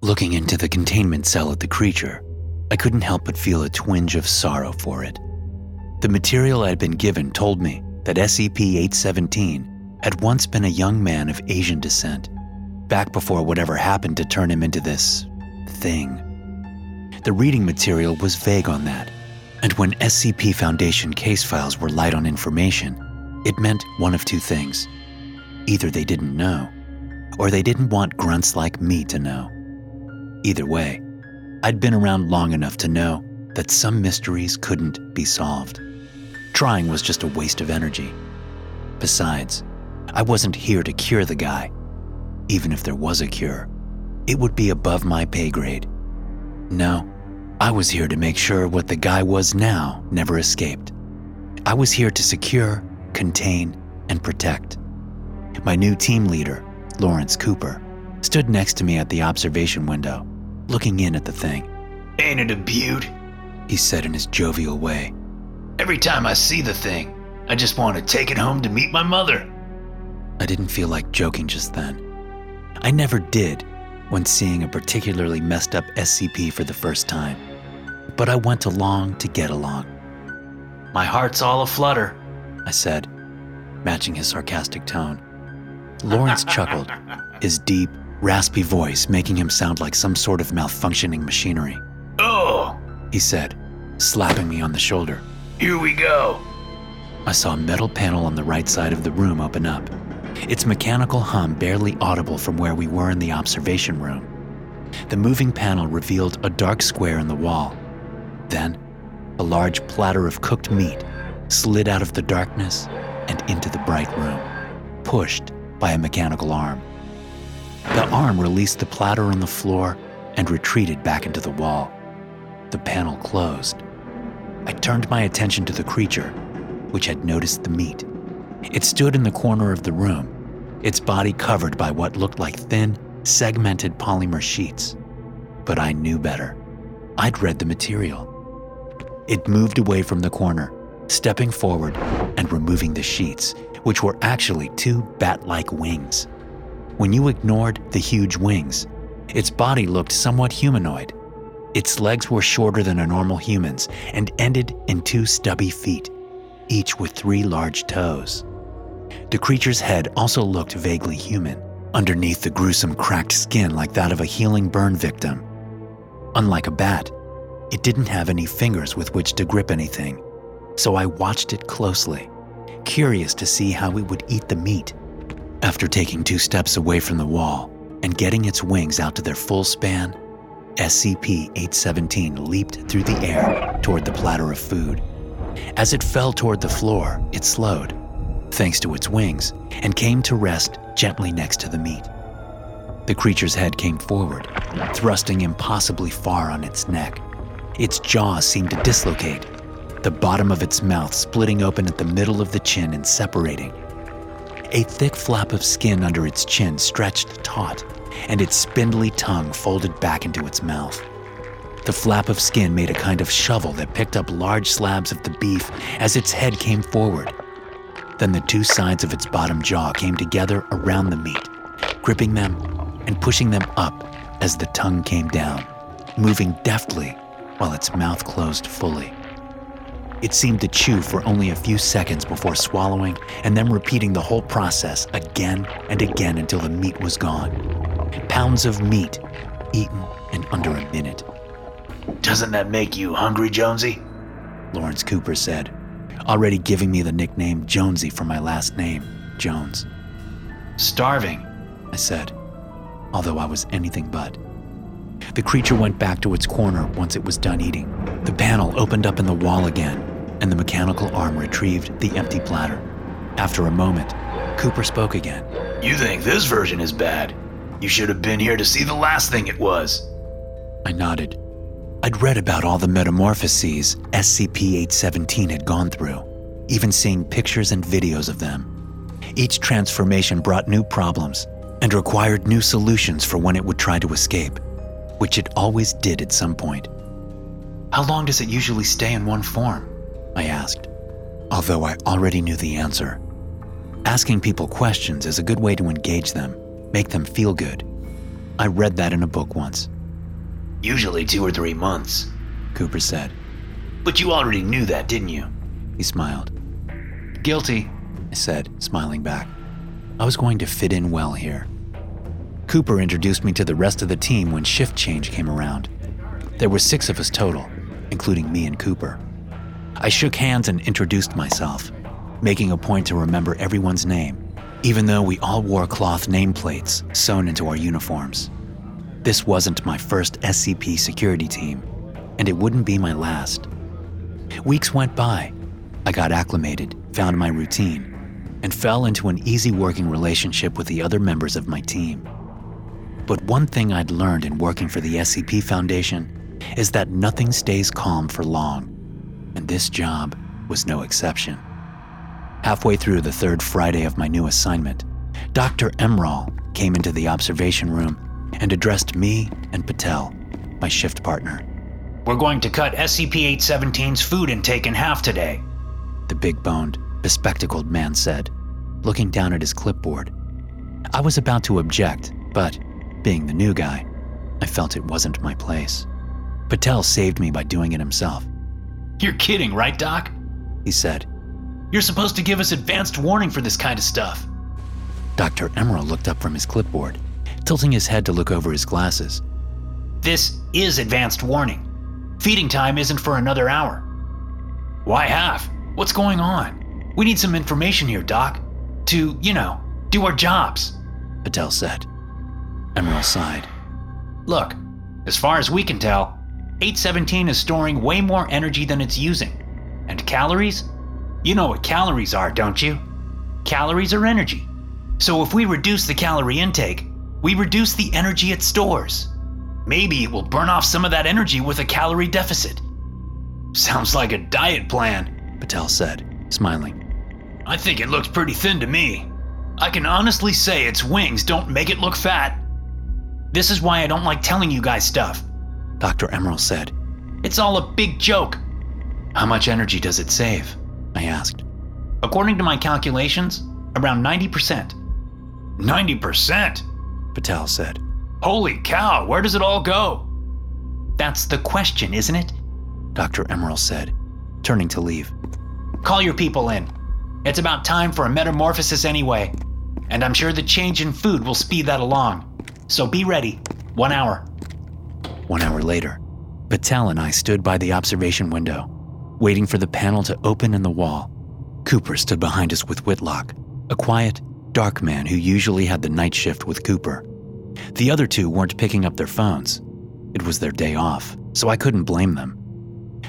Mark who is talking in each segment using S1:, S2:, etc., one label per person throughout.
S1: Looking into the containment cell of the creature, I couldn't help but feel a twinge of sorrow for it. The material I'd been given told me that SCP 817 had once been a young man of Asian descent, back before whatever happened to turn him into this thing. The reading material was vague on that, and when SCP Foundation case files were light on information, it meant one of two things. Either they didn't know, or they didn't want grunts like me to know. Either way, I'd been around long enough to know that some mysteries couldn't be solved. Trying was just a waste of energy. Besides, I wasn't here to cure the guy. Even if there was a cure, it would be above my pay grade. No, I was here to make sure what the guy was now never escaped. I was here to secure, contain, and protect. My new team leader, Lawrence Cooper, stood next to me at the observation window, looking in at the thing.
S2: Ain't it a beaut?
S1: He said in his jovial way.
S2: Every time I see the thing, I just want to take it home to meet my mother.
S1: I didn't feel like joking just then. I never did when seeing a particularly messed up SCP for the first time. But I went along to get along.
S2: My heart's all aflutter,
S1: I said, matching his sarcastic tone. Lawrence chuckled, his deep, raspy voice making him sound like some sort of malfunctioning machinery.
S2: Oh,
S1: He said, slapping me on the shoulder.
S2: here we go.
S1: I saw a metal panel on the right side of the room open up, its mechanical hum barely audible from where we were in the observation room. The moving panel revealed a dark square in the wall. Then, a large platter of cooked meat slid out of the darkness and into the bright room, pushed by a mechanical arm. The arm released the platter on the floor and retreated back into the wall. The panel closed. I turned my attention to the creature, which had noticed the meat. It stood in the corner of the room, its body covered by what looked like thin, segmented polymer sheets. But I knew better. I'd read the material. It moved away from the corner, stepping forward and removing the sheets, which were actually two bat like wings. When you ignored the huge wings, its body looked somewhat humanoid. Its legs were shorter than a normal human's and ended in two stubby feet, each with three large toes. The creature's head also looked vaguely human, underneath the gruesome cracked skin like that of a healing burn victim. Unlike a bat, it didn't have any fingers with which to grip anything, so I watched it closely, curious to see how it would eat the meat. After taking two steps away from the wall and getting its wings out to their full span, SCP 817 leaped through the air toward the platter of food. As it fell toward the floor, it slowed, thanks to its wings, and came to rest gently next to the meat. The creature's head came forward, thrusting impossibly far on its neck. Its jaws seemed to dislocate, the bottom of its mouth splitting open at the middle of the chin and separating. A thick flap of skin under its chin stretched taut, and its spindly tongue folded back into its mouth. The flap of skin made a kind of shovel that picked up large slabs of the beef as its head came forward. Then the two sides of its bottom jaw came together around the meat, gripping them and pushing them up as the tongue came down, moving deftly while its mouth closed fully. It seemed to chew for only a few seconds before swallowing and then repeating the whole process again and again until the meat was gone. Pounds of meat, eaten in under a minute.
S2: Doesn't that make you hungry, Jonesy?
S1: Lawrence Cooper said, already giving me the nickname Jonesy for my last name, Jones.
S2: Starving,
S1: I said, although I was anything but. The creature went back to its corner once it was done eating. The panel opened up in the wall again, and the mechanical arm retrieved the empty platter. After a moment, Cooper spoke again.
S2: You think this version is bad? You should have been here to see the last thing it was.
S1: I nodded. I'd read about all the metamorphoses SCP 817 had gone through, even seeing pictures and videos of them. Each transformation brought new problems and required new solutions for when it would try to escape, which it always did at some point. How long does it usually stay in one form? I asked, although I already knew the answer. Asking people questions is a good way to engage them, make them feel good. I read that in a book once.
S2: Usually two or three months.
S1: Cooper said.
S2: But you already knew that, didn't you?
S1: He smiled.
S2: Guilty,
S1: I said, smiling back. I was going to fit in well here. Cooper introduced me to the rest of the team when shift change came around. There were six of us total, including me and Cooper. I shook hands and introduced myself, making a point to remember everyone's name, even though we all wore cloth nameplates sewn into our uniforms. This wasn't my first SCP security team, and it wouldn't be my last. Weeks went by. I got acclimated, found my routine, and fell into an easy working relationship with the other members of my team. But one thing I'd learned in working for the SCP Foundation is that nothing stays calm for long, and this job was no exception. Halfway through the third Friday of my new assignment, Dr. Emerald came into the observation room and addressed me and Patel, my shift partner.
S2: We're going to cut SCP 817's food intake in half today.
S1: The big boned, bespectacled man said, looking down at his clipboard. I was about to object, but being the new guy, I felt it wasn't my place. Patel saved me by doing it himself.
S2: You're kidding, right, Doc?
S1: He said.
S2: You're supposed to give us advanced warning for this kind of stuff.
S1: Dr. Emerald looked up from his clipboard, tilting his head to look over his glasses.
S2: This is advanced warning. Feeding time isn't for another hour. Why half? What's going on? We need some information here, Doc. To, you know, do our jobs.
S1: Patel said. Emerald sighed.
S2: Look, as far as we can tell, 817 is storing way more energy than it's using. And calories? You know what calories are, don't you? Calories are energy. So if we reduce the calorie intake, we reduce the energy it stores. Maybe it will burn off some of that energy with a calorie deficit. Sounds like a diet plan,
S1: Patel said, smiling.
S2: I think it looks pretty thin to me. I can honestly say its wings don't make it look fat. This is why I don't like telling you guys stuff.
S1: Dr. Emerald said.
S2: It's all a big joke.
S1: How much energy does it save? I asked.
S2: According to my calculations, around 90%. 90%?
S1: Patel said.
S2: Holy cow, where does it all go? That's the question, isn't it?
S1: Dr. Emerald said, turning to leave.
S2: Call your people in. It's about time for a metamorphosis anyway, and I'm sure the change in food will speed that along. So be ready. One hour.
S1: One hour later, Patel and I stood by the observation window, waiting for the panel to open in the wall. Cooper stood behind us with Whitlock, a quiet, dark man who usually had the night shift with Cooper. The other two weren't picking up their phones. It was their day off, so I couldn't blame them.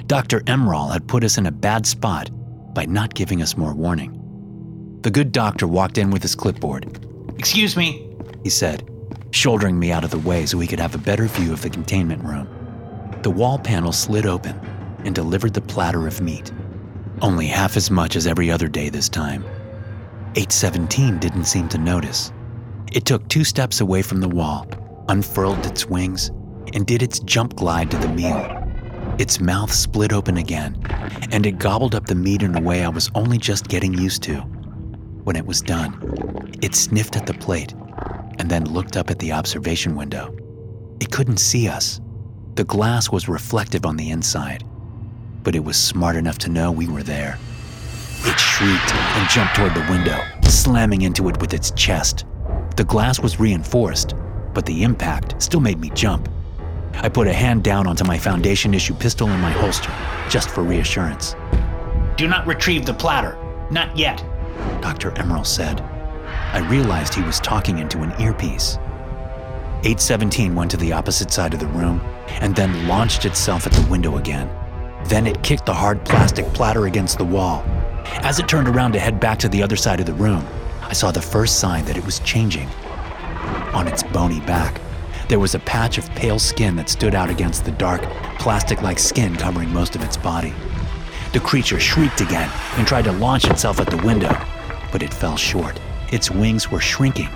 S1: Dr. Emerald had put us in a bad spot by not giving us more warning. The good doctor walked in with his clipboard.
S2: Excuse me,
S1: he said, shouldering me out of the way so he could have a better view of the containment room. The wall panel slid open and delivered the platter of meat. Only half as much as every other day this time. 817 didn't seem to notice. It took two steps away from the wall, unfurled its wings, and did its jump glide to the meal. Its mouth split open again, and it gobbled up the meat in a way I was only just getting used to. When it was done, it sniffed at the plate and then looked up at the observation window. It couldn't see us. The glass was reflective on the inside, but it was smart enough to know we were there. It shrieked and jumped toward the window, slamming into it with its chest. The glass was reinforced, but the impact still made me jump. I put a hand down onto my Foundation issue pistol in my holster, just for reassurance.
S2: Do not retrieve the platter. Not yet.
S1: Dr. Emerald said. I realized he was talking into an earpiece. 817 went to the opposite side of the room and then launched itself at the window again. Then it kicked the hard plastic platter against the wall. As it turned around to head back to the other side of the room, I saw the first sign that it was changing. On its bony back, there was a patch of pale skin that stood out against the dark, plastic like skin covering most of its body. The creature shrieked again and tried to launch itself at the window, but it fell short. Its wings were shrinking.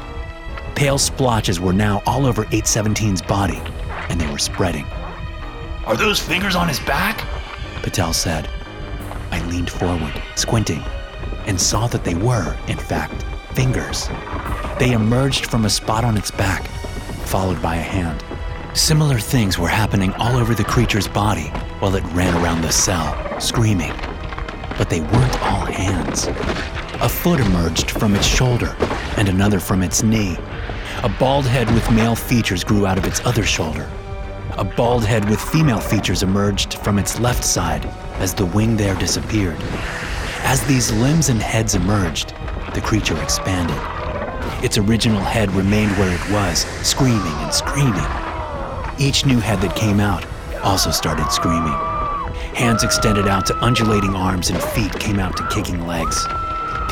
S1: Pale splotches were now all over 817's body, and they were spreading.
S2: Are those fingers on his back?
S1: Patel said. I leaned forward, squinting, and saw that they were, in fact, fingers. They emerged from a spot on its back, followed by a hand. Similar things were happening all over the creature's body while it ran around the cell, screaming. But they weren't all hands. A foot emerged from its shoulder, and another from its knee. A bald head with male features grew out of its other shoulder. A bald head with female features emerged from its left side as the wing there disappeared. As these limbs and heads emerged, the creature expanded. Its original head remained where it was, screaming and screaming. Each new head that came out also started screaming. Hands extended out to undulating arms and feet came out to kicking legs.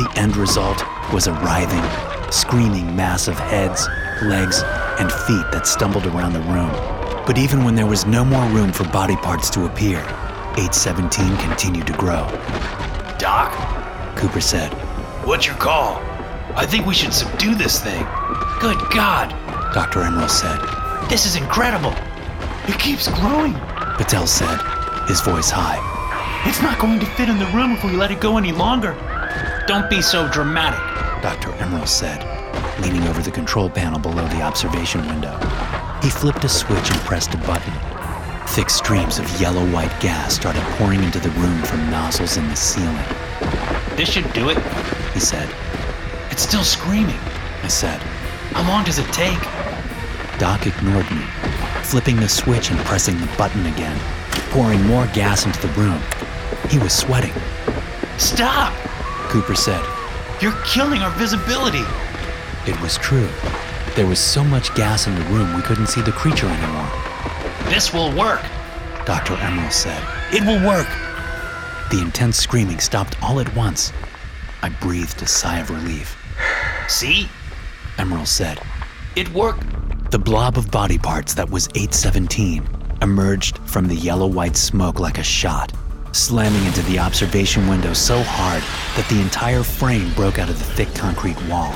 S1: The end result was a writhing, screaming mass of heads, legs, and feet that stumbled around the room. But even when there was no more room for body parts to appear, 817 continued to grow.
S2: Doc,
S1: Cooper said,
S2: what's your call? I think we should subdue this thing. Good God,
S1: Dr. Emerald said.
S2: this is incredible. It keeps growing.
S1: Patel said, his voice high.
S2: It's not going to fit in the room if we let it go any longer. Don't be so dramatic.
S1: Dr. Emerald said, leaning over the control panel below the observation window. He flipped a switch and pressed a button. Thick streams of yellow white gas started pouring into the room from nozzles in the ceiling.
S2: This should do it.
S1: He said.
S2: It's still screaming.
S1: I said.
S2: How long does it take?
S1: Doc ignored me, flipping the switch and pressing the button again, pouring more gas into the room. He was sweating.
S2: Stop!
S1: Cooper said.
S2: You're killing our visibility.
S1: It was true. There was so much gas in the room we couldn't see the creature anymore.
S2: This will work.
S1: Dr. Emerald said. It will work. The intense screaming stopped all at once. I breathed a sigh of relief.
S2: See?
S1: Emerald said.
S2: It worked.
S1: The blob of body parts that was 817 emerged from the yellow white smoke like a shot, slamming into the observation window so hard that the entire frame broke out of the thick concrete wall.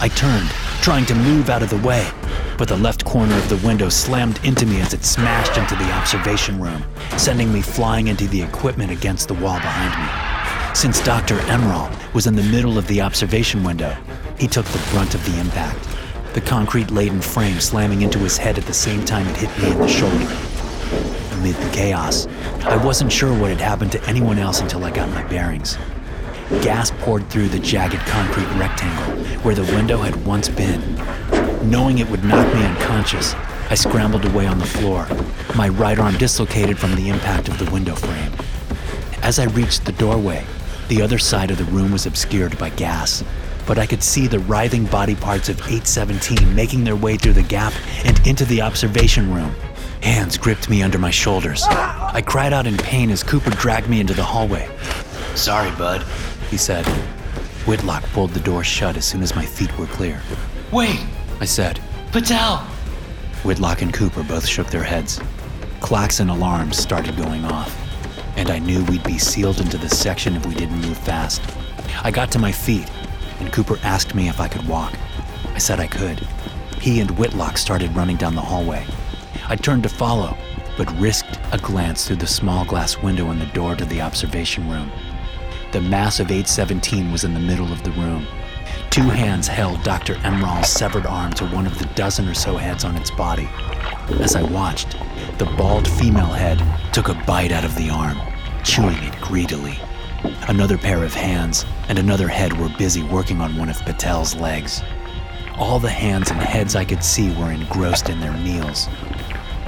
S1: I turned, trying to move out of the way, but the left corner of the window slammed into me as it smashed into the observation room, sending me flying into the equipment against the wall behind me. Since Dr. Emerald was in the middle of the observation window, he took the brunt of the impact, the concrete laden frame slamming into his head at the same time it hit me in the shoulder. Amid the chaos, I wasn't sure what had happened to anyone else until I got my bearings. Gas poured through the jagged concrete rectangle where the window had once been. Knowing it would knock me unconscious, I scrambled away on the floor, my right arm dislocated from the impact of the window frame. As I reached the doorway, the other side of the room was obscured by gas, but I could see the writhing body parts of 817 making their way through the gap and into the observation room. Hands gripped me under my shoulders. I cried out in pain as Cooper dragged me into the hallway.
S2: Sorry, bud.
S1: He said. Whitlock pulled the door shut as soon as my feet were clear.
S2: Wait,
S1: I said.
S2: Patel!
S1: Whitlock and Cooper both shook their heads. Clocks and alarms started going off, and I knew we'd be sealed into the section if we didn't move fast. I got to my feet, and Cooper asked me if I could walk. I said I could. He and Whitlock started running down the hallway. I turned to follow, but risked a glance through the small glass window in the door to the observation room. The mass of 817 was in the middle of the room. Two hands held Dr. Emerald's severed arm to one of the dozen or so heads on its body. As I watched, the bald female head took a bite out of the arm, chewing it greedily. Another pair of hands and another head were busy working on one of Patel's legs. All the hands and heads I could see were engrossed in their meals.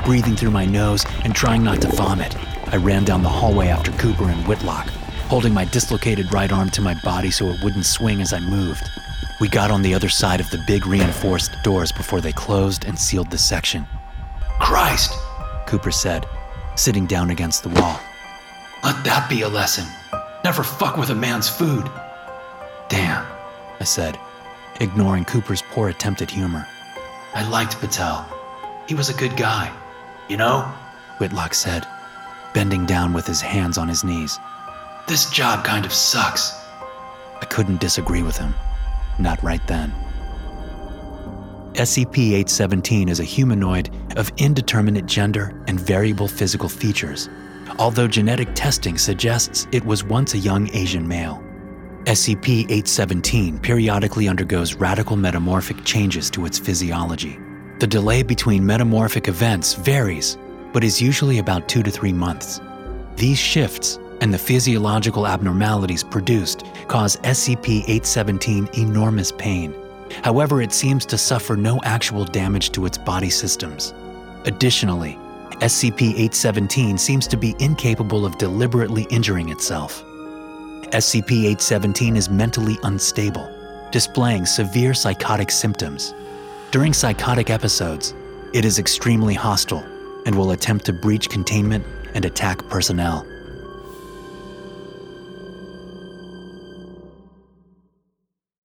S1: Breathing through my nose and trying not to vomit, I ran down the hallway after Cooper and Whitlock, holding my dislocated right arm to my body so it wouldn't swing as I moved. We got on the other side of the big reinforced doors before they closed and sealed the section.
S2: Christ,
S1: Cooper said, sitting down against the wall.
S2: let that be a lesson. Never fuck with a man's food. Damn,
S1: I said, ignoring Cooper's poor attempt at humor.
S2: I liked Patel. He was a good guy. You know?
S1: Whitlock said, bending down with his hands on his knees.
S2: This job kind of sucks.
S1: I couldn't disagree with him. Not right then. SCP 817 is a humanoid of indeterminate gender and variable physical features, although genetic testing suggests it was once a young Asian male. SCP 817 periodically undergoes radical metamorphic changes to its physiology. The delay between metamorphic events varies, but is usually about two to three months. These shifts and the physiological abnormalities produced cause SCP 817 enormous pain. However, it seems to suffer no actual damage to its body systems. Additionally, SCP 817 seems to be incapable of deliberately injuring itself. SCP 817 is mentally unstable, displaying severe psychotic symptoms. During psychotic episodes, it is extremely hostile and will attempt to breach containment and attack personnel.